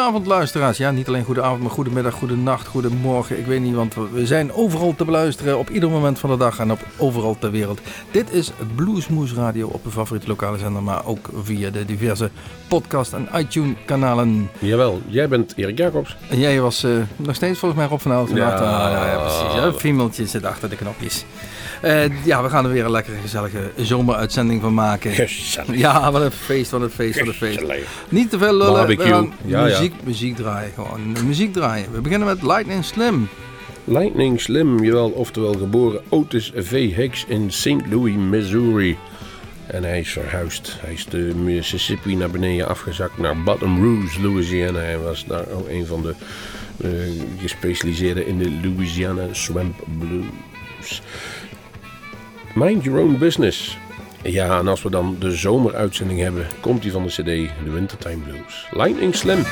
Goedenavond luisteraars. Ja, niet alleen goedenavond, maar goedemiddag, goedenacht, goedemorgen. Ik weet niet, want we zijn overal te beluisteren op ieder moment van de dag en op overal ter wereld. Dit is Bluesmoes Radio op de favoriete lokale zender, maar ook via de diverse podcast- en iTunes-kanalen. Jawel, jij bent Erik Jacobs. En jij was uh, nog steeds volgens mij Rob van Houten. Ja, ja, ja, precies. Ja, Fiemeltje zit achter de knopjes. Uh, ja, we gaan er weer een lekkere gezellige zomeruitzending van maken. Gezellig. Ja, wat een feest, wat een feest, wat een feest. Niet te veel lullen, Barbecue. we gaan Ja, muziek, muziek draaien gewoon. Muziek draaien. We beginnen met Lightning Slim. Lightning Slim, jawel, oftewel geboren Otis V. Hicks in St. Louis, Missouri. En hij is verhuisd. Hij is de Mississippi naar beneden afgezakt naar Baton Rouge, Louisiana. Hij was daar ook een van de uh, gespecialiseerden in de Louisiana Swamp Blues. Mind Your Own Business. Ja, en als we dan de zomeruitzending hebben, komt die van de CD, de Wintertime Blues. Lightning Slim.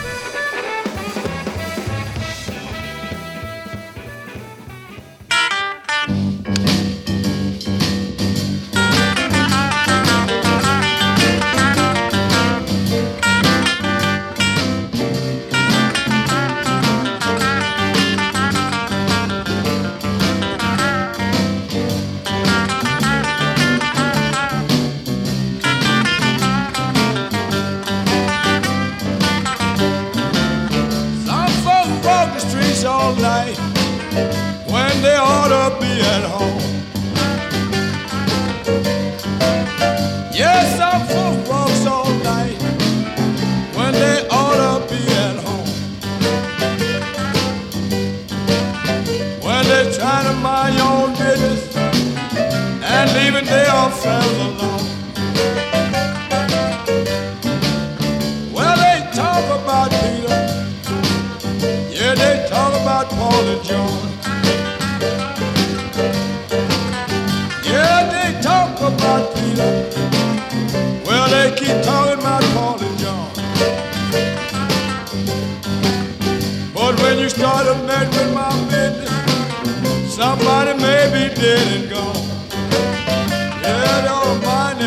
All night when they ought to be at home. a with my business. Somebody may be dead and gone. Yeah, don't mind.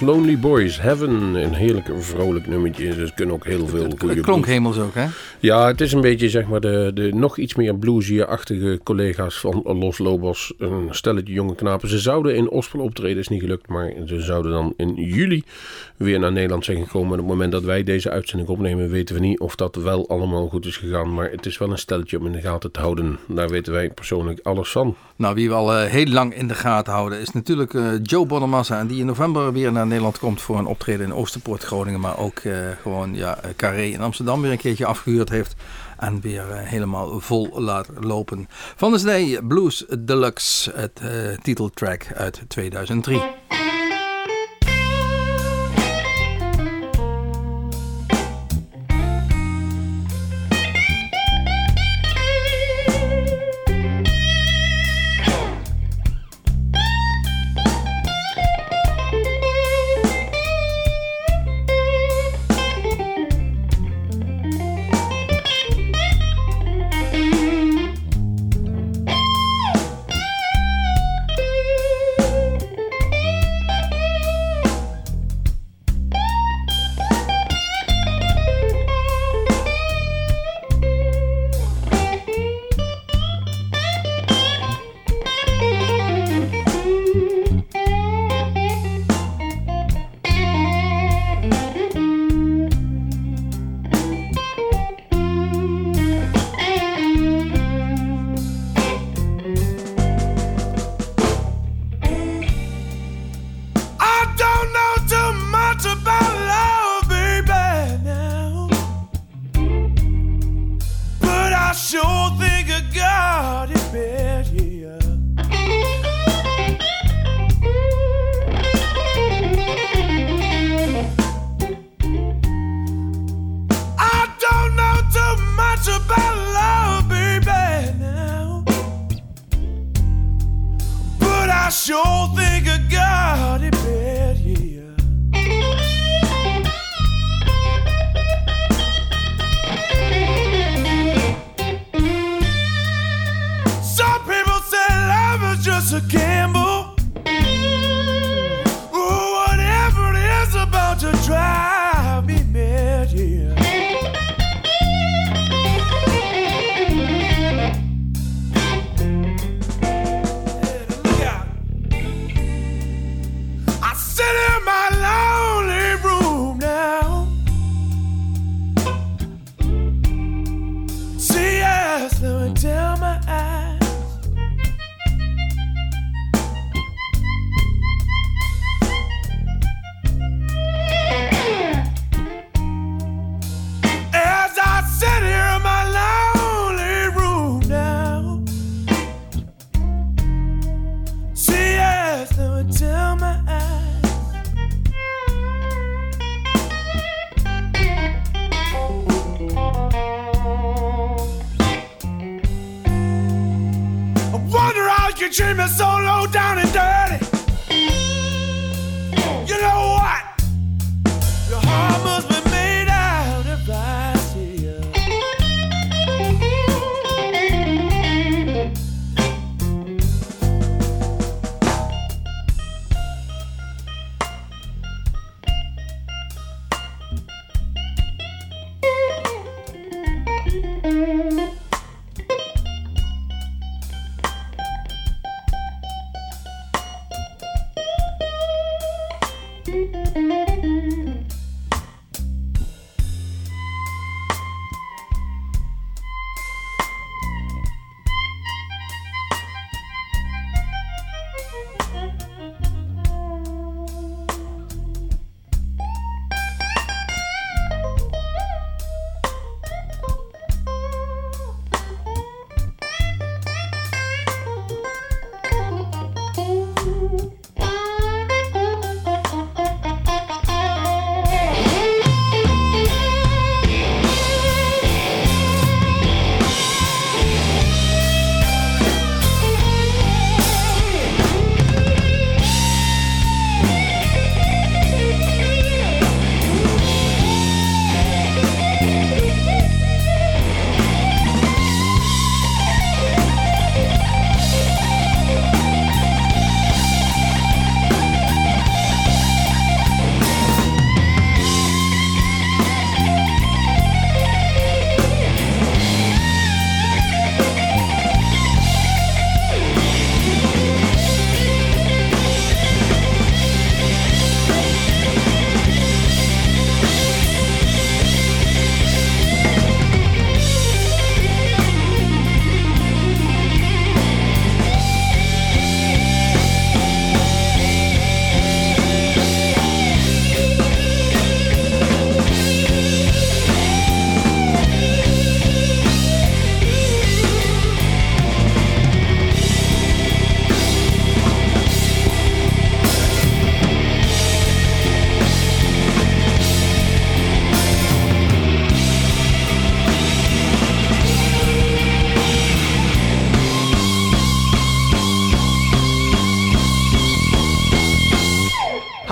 Lonely Boys, Heaven. Een heerlijk vrolijk nummertje. Dus kunnen ook heel veel goede Het klonk hemels ook, hè? Ja, het is een beetje zeg maar de, de nog iets meer bluesy-achtige collega's van Los Lobos. Een stelletje jonge knapen. Ze zouden in Ospel optreden, is niet gelukt. Maar ze zouden dan in juli weer naar Nederland zijn gekomen. En op het moment dat wij deze uitzending opnemen, weten we niet of dat wel allemaal goed is gegaan. Maar het is wel een stelletje om in de gaten te houden. Daar weten wij persoonlijk alles van. Nou, wie we al eh, heel lang in de gaten houden is natuurlijk eh, Joe Bonamassa. En die in november weer naar Nederland komt voor een optreden in Oosterpoort, Groningen. Maar ook eh, gewoon ja, eh, Carré in Amsterdam weer een keertje afgehuurd heeft. En weer eh, helemaal vol laat lopen. Van de CD Blues Deluxe, het titeltrack uit 2003.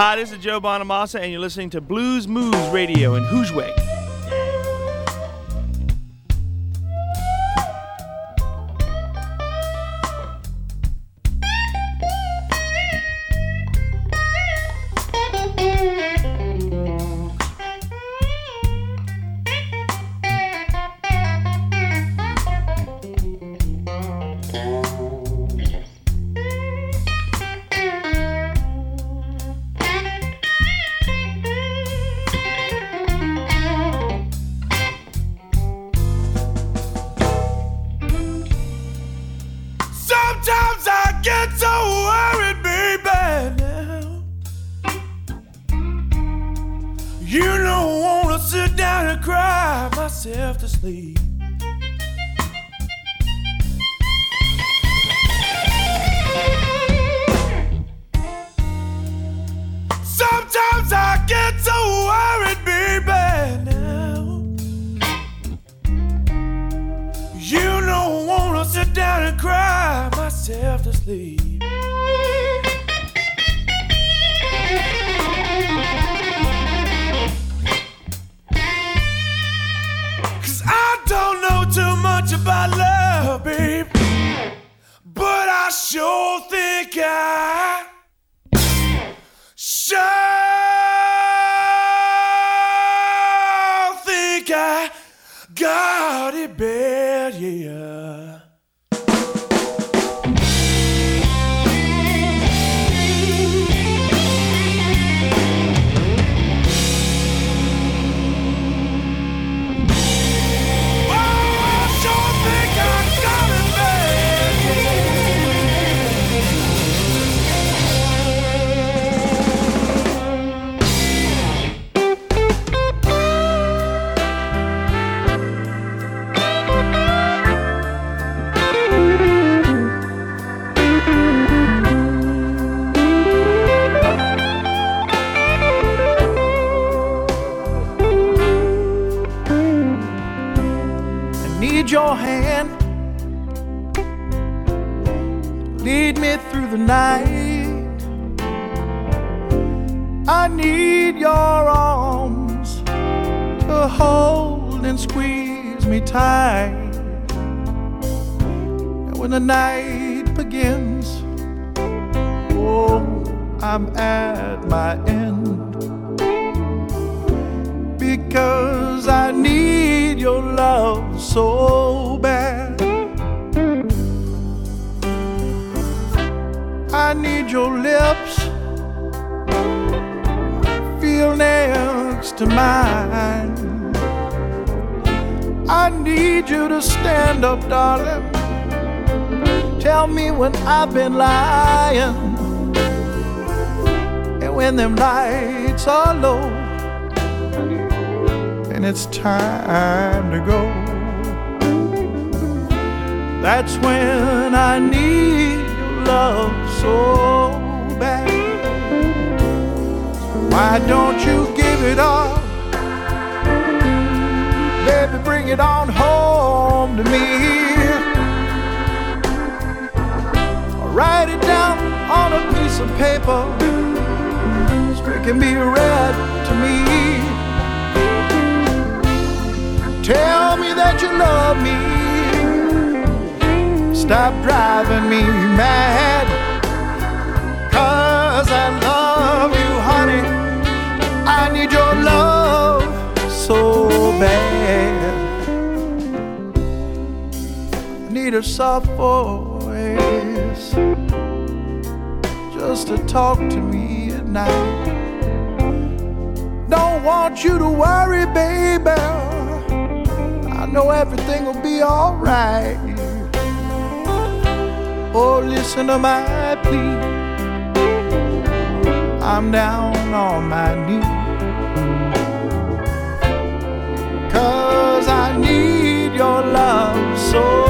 Hi, this is Joe Bonamassa, and you're listening to Blues Moves Radio in Hoosway. sure thing. The night. I need your arms to hold and squeeze me tight. And when the night begins, oh, I'm at my end because I need your love so bad. I need your lips, feel next to mine. I need you to stand up, darling. Tell me when I've been lying, and when them lights are low and it's time to go. That's when I need love so bad. Why don't you give it up? Baby, bring it on home to me. Or write it down on a piece of paper so it can be read to me. Tell me that you love me. Stop driving me mad. Cause I love you, honey. I need your love so bad. I need a soft voice just to talk to me at night. Don't want you to worry, baby. I know everything will be alright. Oh, listen to my plea. I'm down on my knees. Cause I need your love so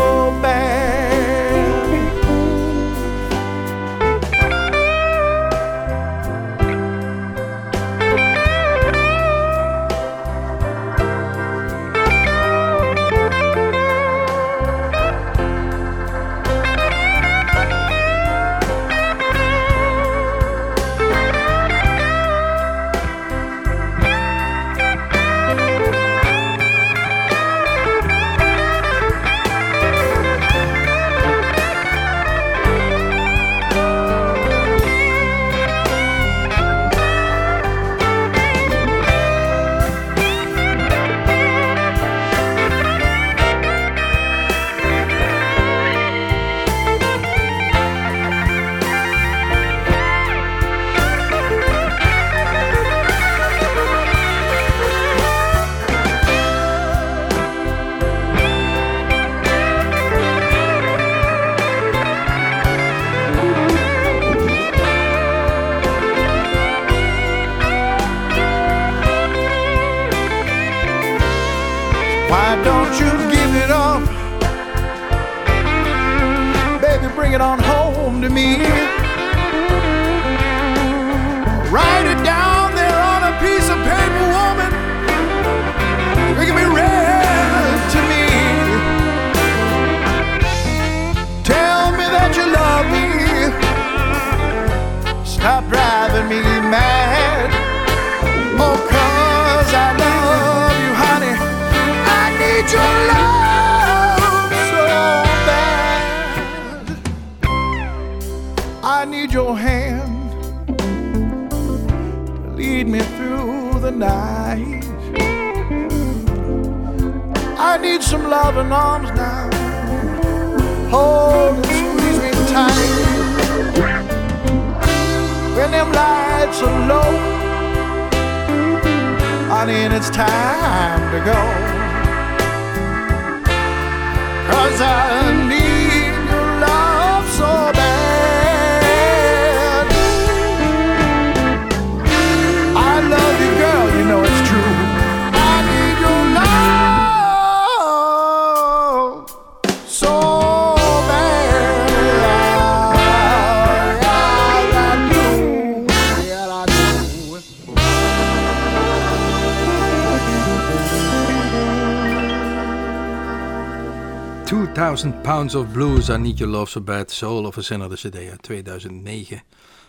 2000 Pounds of Blues, I Need Your Love So Bad, Soul of a Sinner, the cd uit 2009.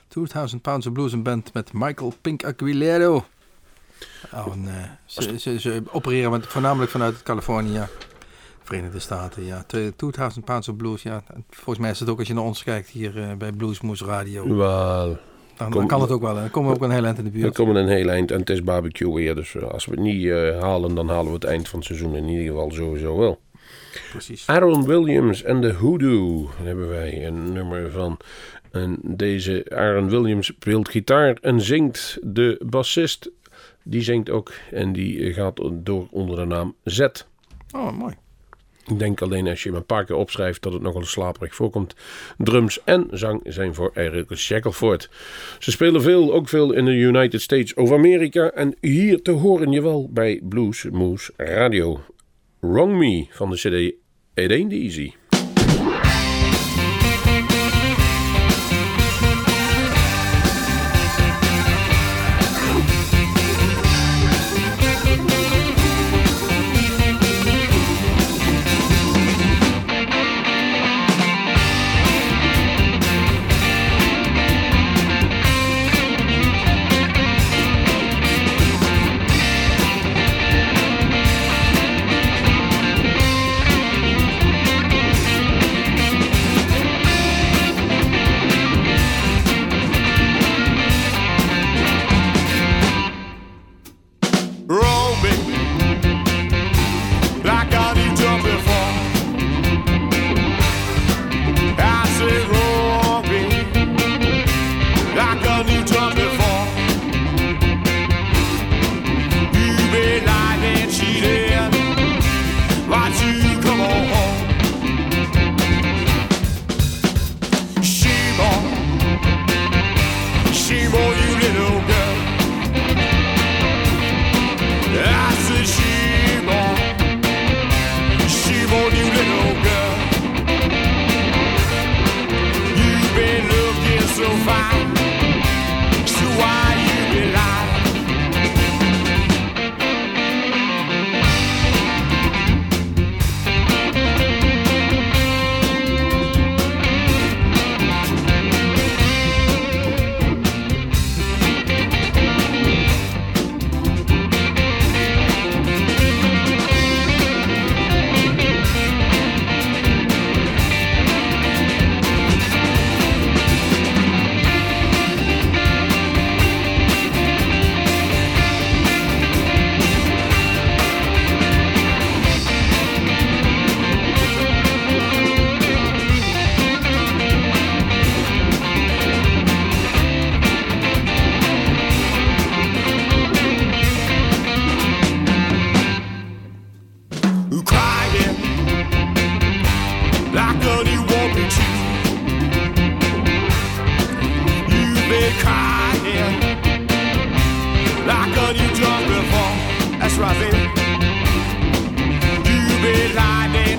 2000 Pounds of Blues, een band met Michael Pink Aquilero. Oh, en, ze, opereren met, voornamelijk vanuit Californië, Verenigde Staten. Ja. 2000 Pounds of Blues, ja. Volgens mij is het ook als je naar ons kijkt hier eh, bij bij Bluesmoose Radio. Dan, kan het ook wel. Dan komen we ook een heel eind in de buurt. We komen een heel eind. En het is barbecue weer. Dus eh, als we het niet eh, halen, dan halen we het eind van het seizoen in ieder geval sowieso wel. Precies. Aaron Williams en de Hoodoo Daar hebben wij een nummer van. En deze Aaron Williams speelt gitaar en zingt. De bassist, die zingt ook. En die gaat door onder de naam Z. Oh, mooi. Ik denk alleen als je hem een paar keer opschrijft dat het nogal slaperig voorkomt. Drums en zang zijn voor Eric Shackelford. Ze spelen veel, ook veel in de United States of America. En hier te horen je wel bij Blues Moose Radio. Wrong Me van de CD It Ain't Easy.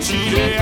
cheated.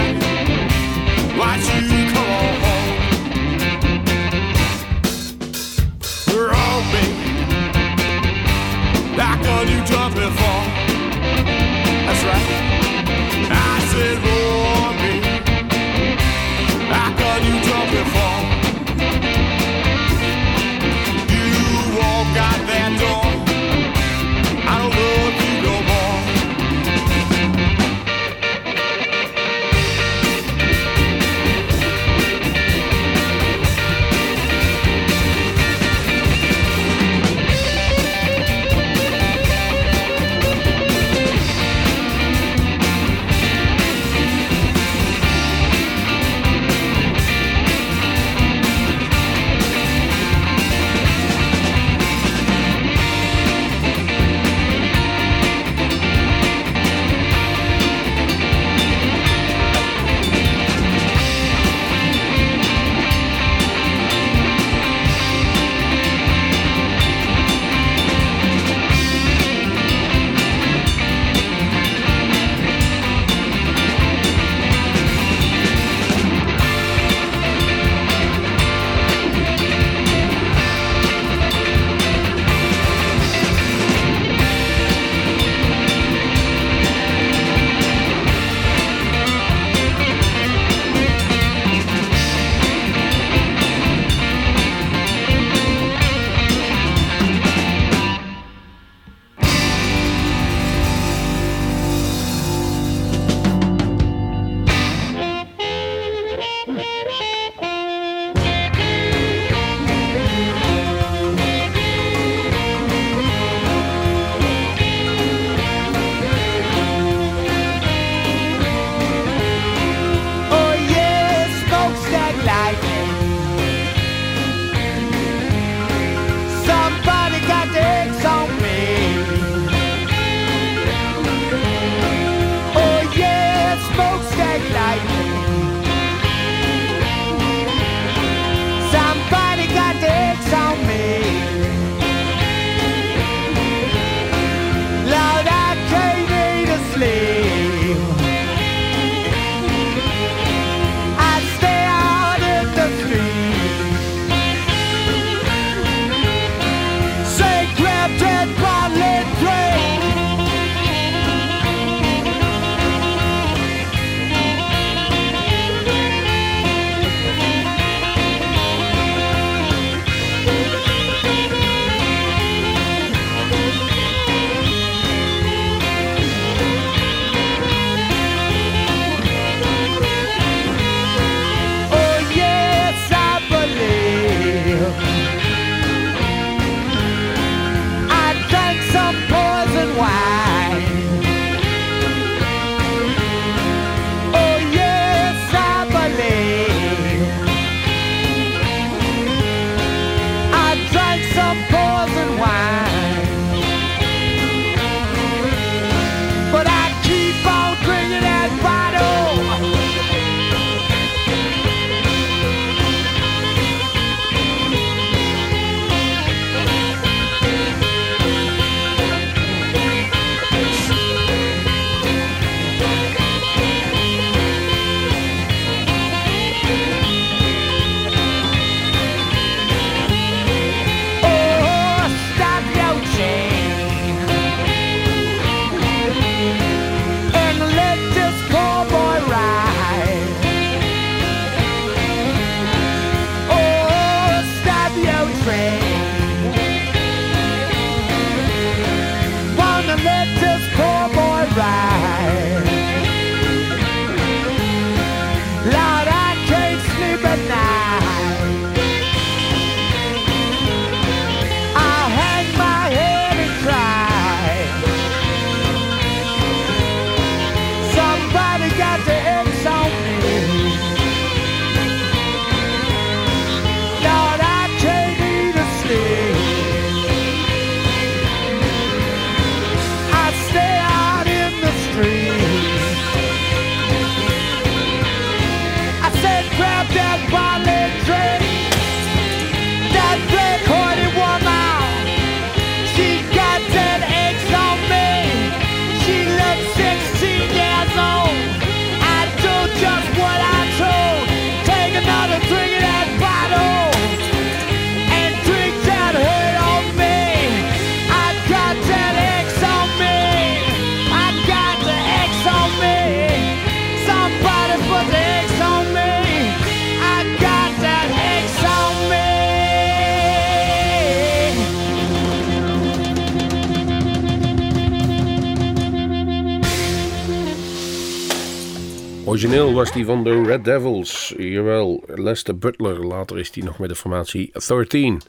Origineel was die van de Red Devils. Jawel, Lester Butler. Later is die nog met de formatie 13.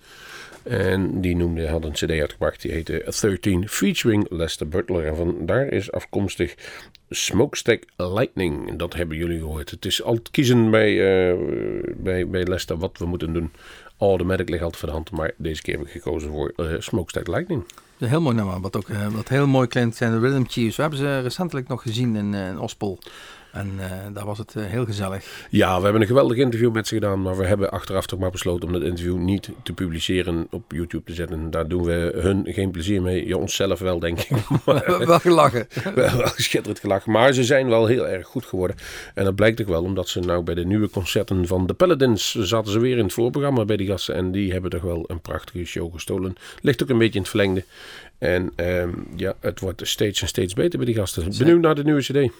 En die noemde, had een cd uitgebracht, die heette 13 featuring Lester Butler. En van daar is afkomstig Smokestack Lightning. Dat hebben jullie gehoord. Het is altijd kiezen bij, uh, bij, bij Lester wat we moeten doen. Automatic ligt altijd voor de hand, maar deze keer heb ik gekozen voor uh, Smokestack Lightning. Heel mooi nummer, wat ook uh, wat heel mooi klinkt zijn de Rhythm Chiefs. We hebben ze recentelijk nog gezien in, in. En uh, daar was het uh, heel gezellig. Ja, we hebben een geweldig interview met ze gedaan. Maar we hebben achteraf toch maar besloten om dat interview niet te publiceren op YouTube te zetten. Daar doen we hun geen plezier mee. Ja, onszelf wel, denk ik. Maar, wel gelachen. wel, wel schitterend gelachen. Maar ze zijn wel heel erg goed geworden. En dat blijkt ook wel omdat ze nou bij de nieuwe concerten van de Paladins zaten ze weer in het voorprogramma bij die gasten. En die hebben toch wel een prachtige show gestolen. Ligt ook een beetje in het verlengde. En um, ja, het wordt steeds en steeds beter bij die gasten. Benieuwd naar de nieuwe CD.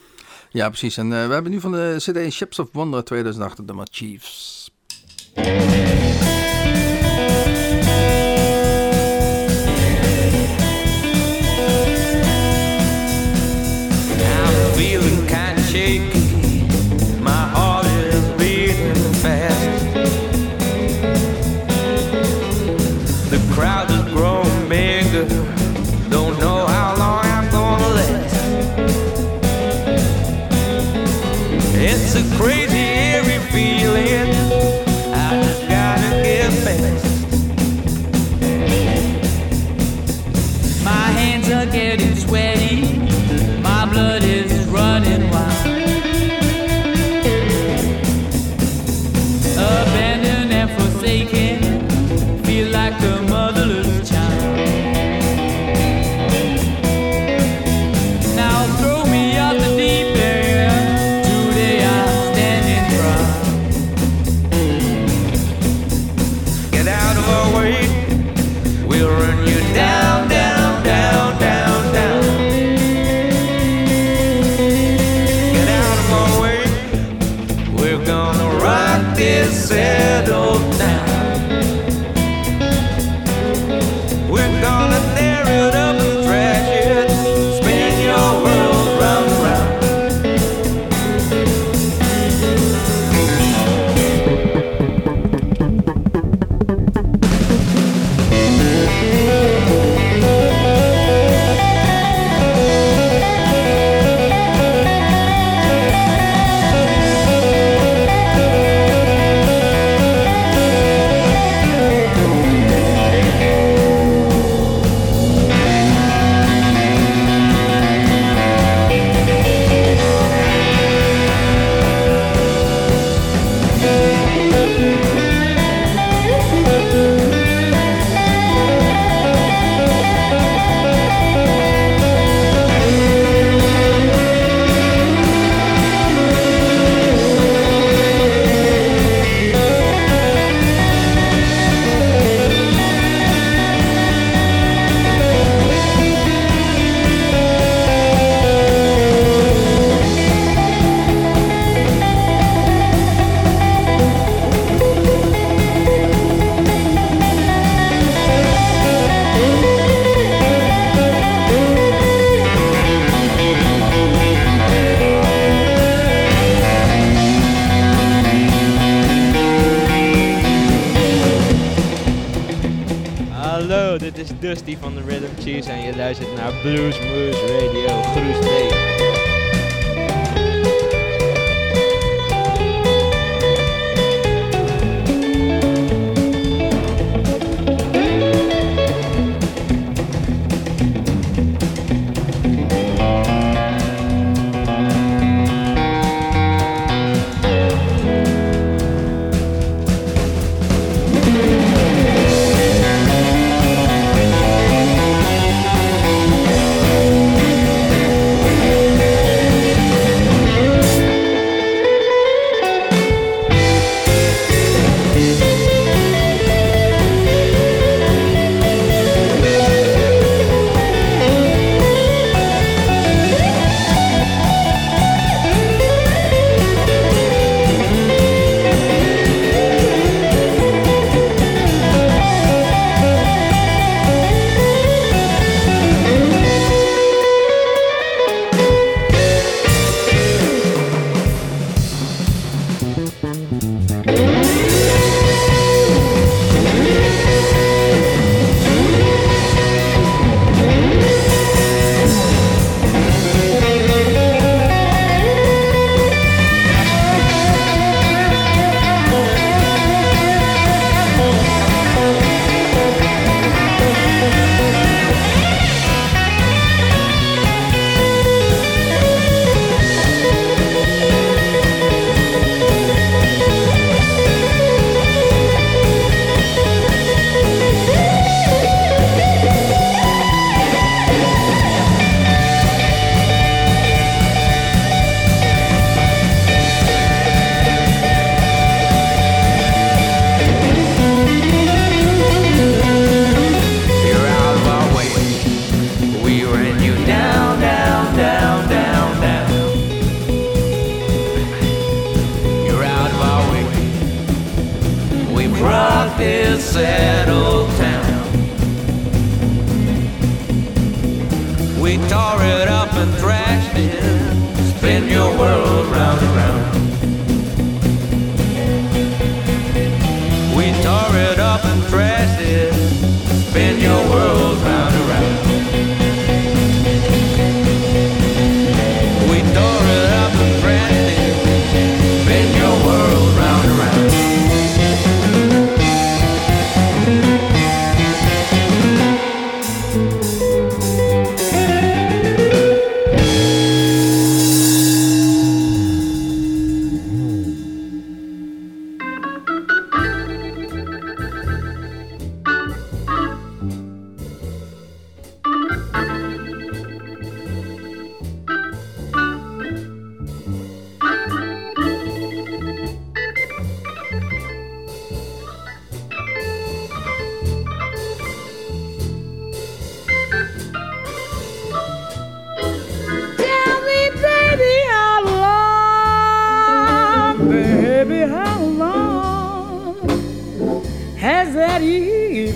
Ja, precies. En uh, we hebben nu van de CD Ships of Wonder 2008 de nummer Chiefs. дивлюсь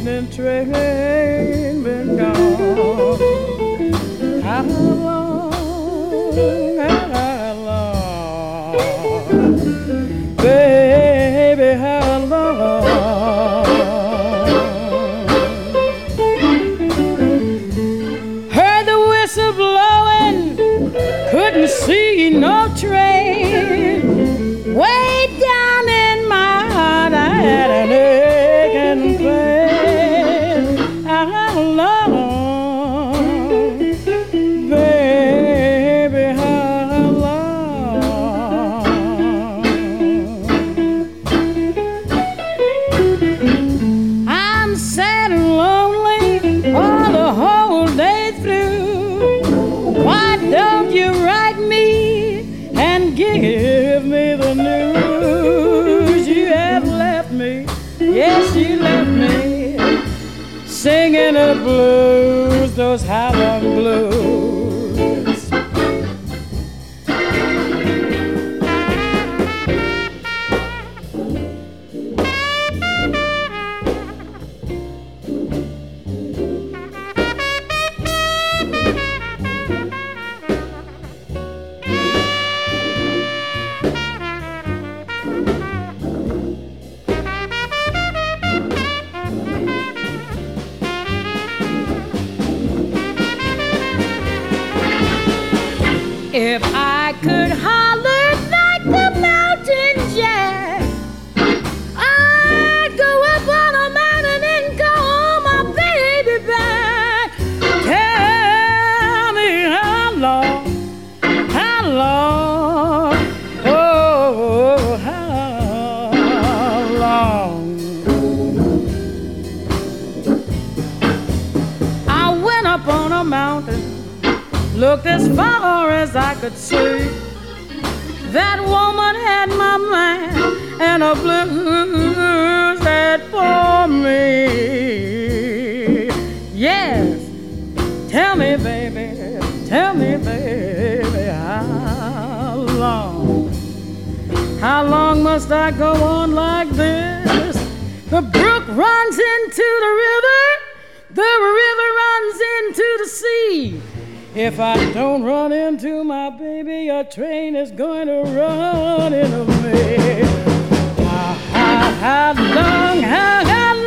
train. If I could hide. could see that woman had my mind and a blues had for me. Yes, tell me, baby, tell me, baby, how long, how long must I go on like this? The brook runs into the river, the river. If I don't run into my baby, your train is going to run in away. How, ah, how, ah, how ah, long, how, how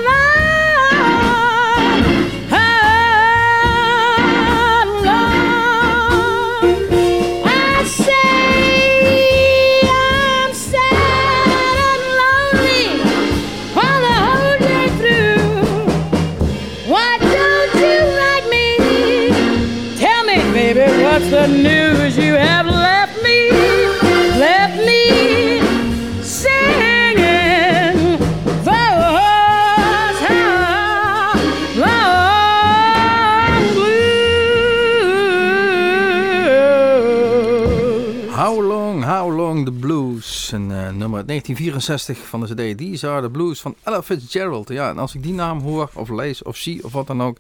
Een uh, nummer 1964 van de CD. These are the Blues van Ella Fitzgerald. Ja, en als ik die naam hoor, of lees, of zie, of wat dan ook,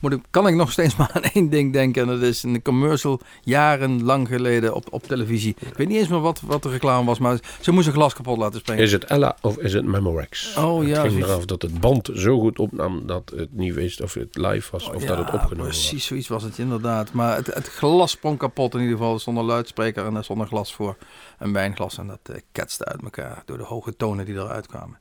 moet ik, kan ik nog steeds maar aan één ding denken. En dat is een commercial jarenlang geleden op, op televisie. Ik weet niet eens meer wat, wat de reclame was, maar ze moest een glas kapot laten springen. Is het Ella of is het Memorex? Oh ja. Het ging eraf dat het band zo goed opnam dat het niet wist of het live was oh, of dat het opgenomen was. Precies, zoiets was het inderdaad. Maar het, glas sprong kapot in ieder geval. zonder luidspreker en zonder glas voor. Een wijnglas en dat eh, ketste uit elkaar door de hoge tonen die eruit kwamen.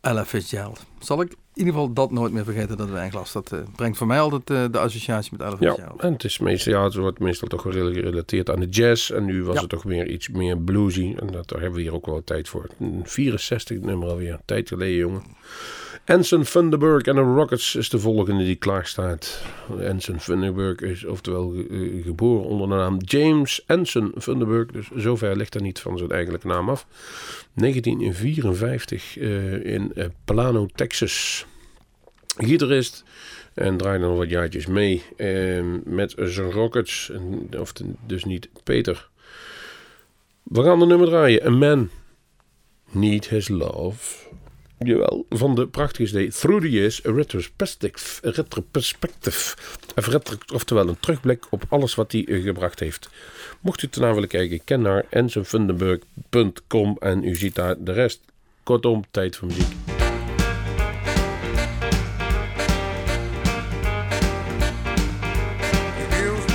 Ella Fitzgerald. Zal ik in ieder geval dat nooit meer vergeten, dat wijnglas. Dat eh, brengt voor mij altijd eh, de associatie met Ella was. Ja, Fitzgerald. en het is meestal, ja, het wordt meestal toch wel gerelateerd aan de jazz. En nu was Ja. het toch weer iets meer bluesy. En dat, daar hebben we hier ook wel tijd voor. Een 64 nummer alweer. Tijd geleden, jongen. Anson Funderburg en de Rockets is de volgende die klaar staat. Anson Funderburg is oftewel eh, geboren onder de naam James Anson Funderburg. Dus zover ligt hij niet van zijn eigenlijke naam af. 1954 eh, in eh, Plano, Texas. Gitarist. En draaide nog wat jaartjes mee eh, met zijn Rockets. Of dus niet Peter. We gaan de nummer draaien. A Man Need His Love. Jawel, van de prachtige CD Through the Years, a retrospective, of oftewel een terugblik op alles wat hij eh, gebracht heeft. Mocht u ernaar willen kijken, ken naar ensonfundenburg.com en u ziet daar de rest. Kortom, tijd voor muziek. You use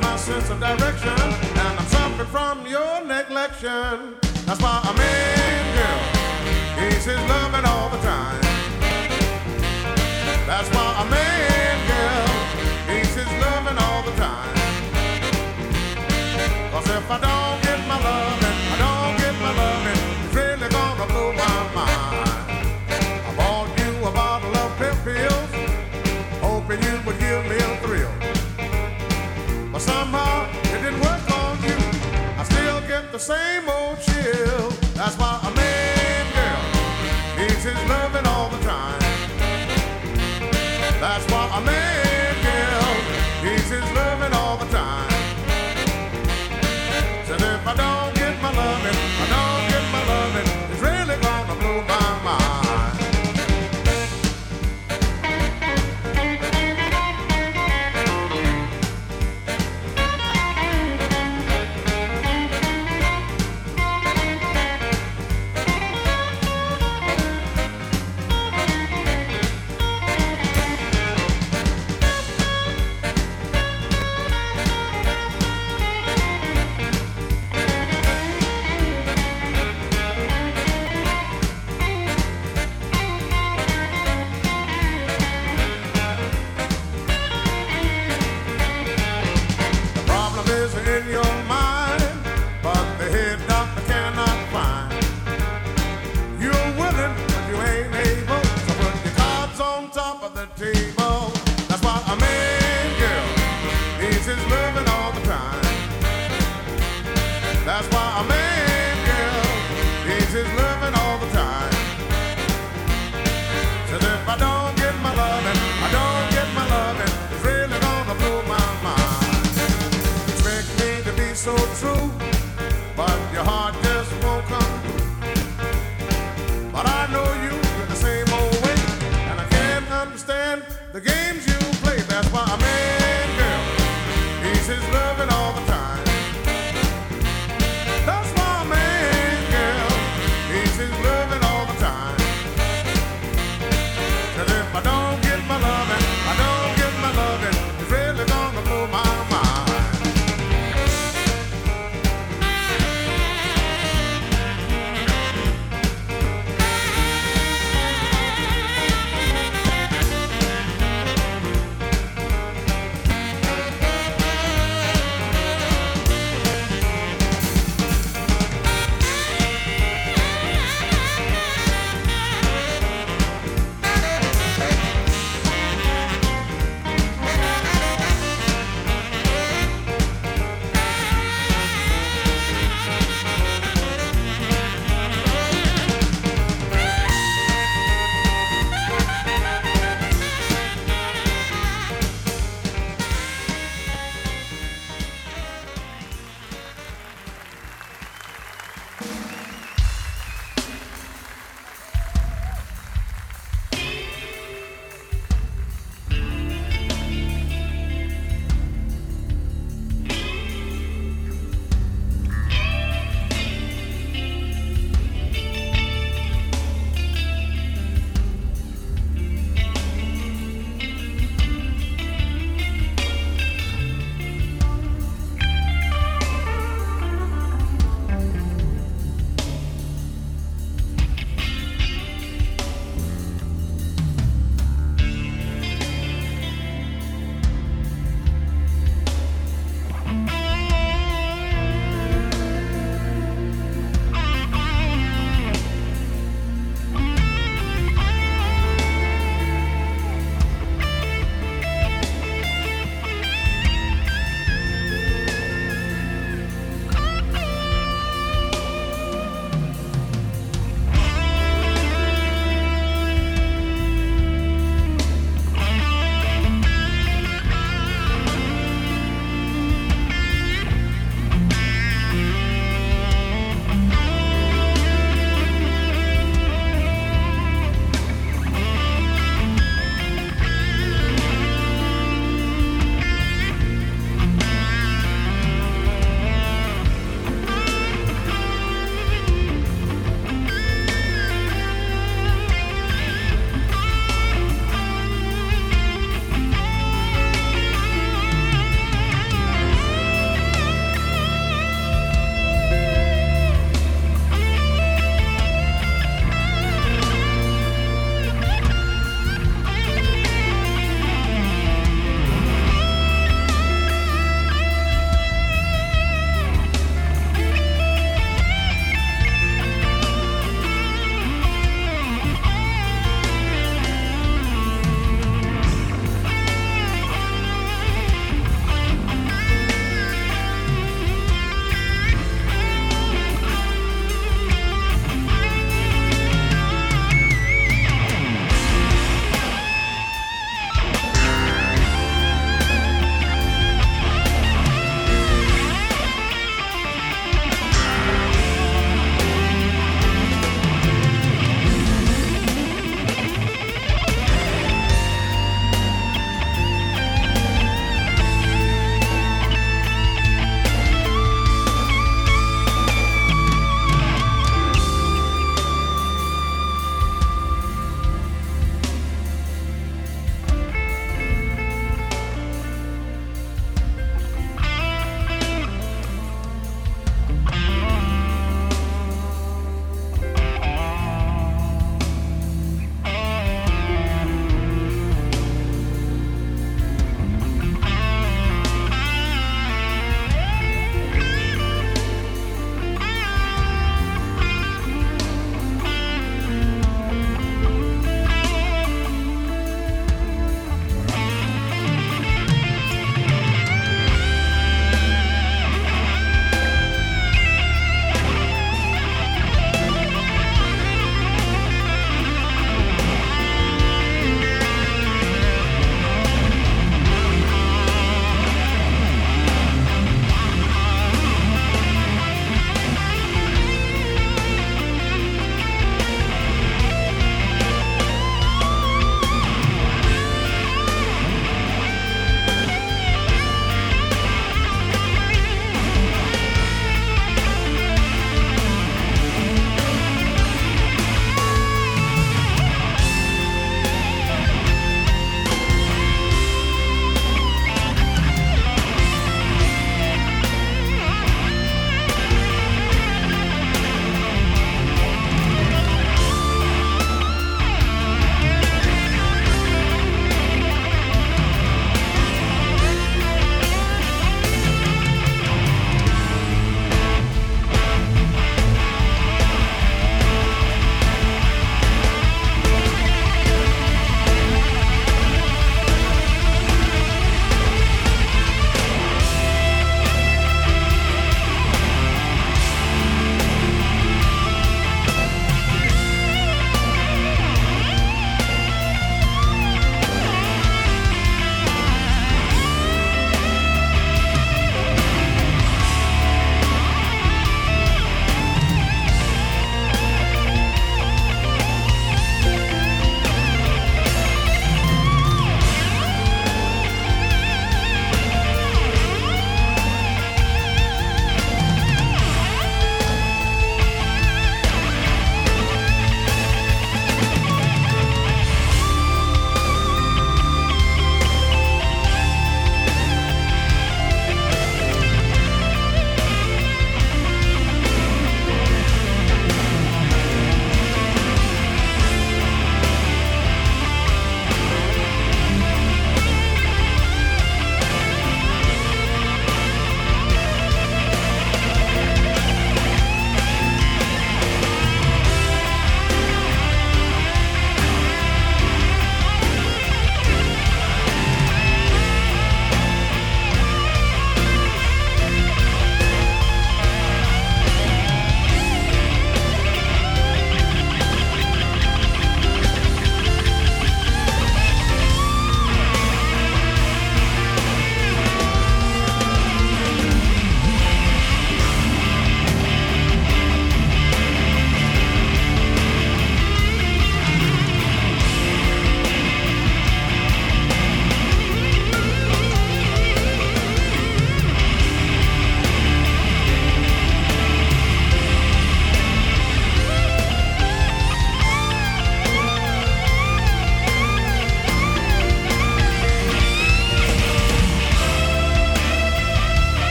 my neglection. That's why a man, girl, is his love.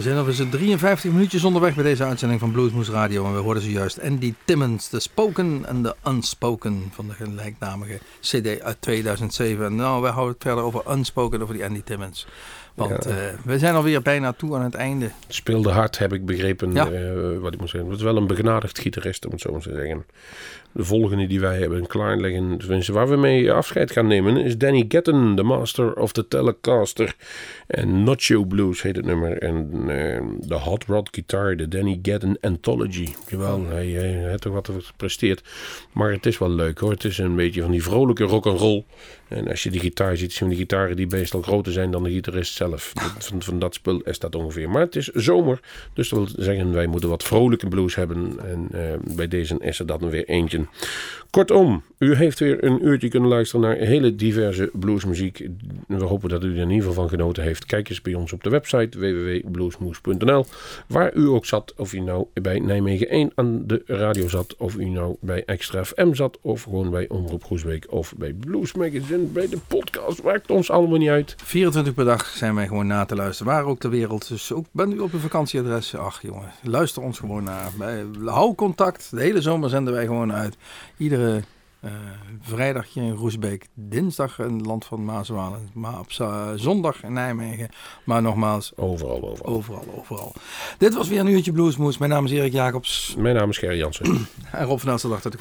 We zijn zo'n 53 minuutjes onderweg bij deze uitzending van Bluesmoes Radio. En we hoorden zojuist Andy Timmons, de Spoken en de Unspoken van de gelijknamige CD uit 2007. En nou, we houden het verder over Unspoken, over die Andy Timmons. Want Ja. eh, we zijn alweer bijna toe aan het einde. Speelde hard, heb ik begrepen. Ja. eh, wat ik moet zeggen. Het is wel een begenadigd gitarist, om het zo maar te zeggen. De volgende die wij hebben klaar liggen, tenminste waar we mee afscheid gaan nemen, is Danny Gatton, de master of the Telecaster. En Nacho Blues heet het nummer. En eh, de Hot Rod Guitar, de Danny Gatton Anthology. Jawel, hij, hij heeft toch wat gepresteerd. Maar het is wel leuk hoor. Het is een beetje van die vrolijke rock and roll. En als je die gitaar ziet, zien we die gitaren die meestal groter zijn dan de gitarist zelf. Van, van dat spul is dat ongeveer. Maar het is zomer, dus dat wil zeggen wij moeten wat vrolijke blues hebben. En eh, bij deze is er dan weer eentje. Kortom, u heeft weer een uurtje kunnen luisteren naar hele diverse bluesmuziek. We hopen dat u er in ieder geval van genoten heeft. Kijk eens bij ons op de website www.bluesmoes.nl Waar u ook zat, of u nou bij Nijmegen 1 aan de radio zat, of u nou bij Extra FM zat, of gewoon bij Omroep Groesbeek, of bij Blues Magazine, bij de podcast. Maakt ons allemaal niet uit. 24 per dag zijn wij gewoon na te luisteren. Waar ook ter wereld. Dus ook bent u op een vakantieadres. Ach jongen, luister ons gewoon naar. Wij- Hou contact. De hele zomer zenden wij gewoon uit. Iedere eh, vrijdagje in Roesbeek. Dinsdag in het land van Maaswalen. Maar op zondag in Nijmegen. Maar nogmaals, Overal, overal. overal, overal. Dit was weer een uurtje Bluesmoes. Mijn naam is Erik Jacobs. Mijn naam is Gerry Jansen. En Rob van Elster dacht dat ik...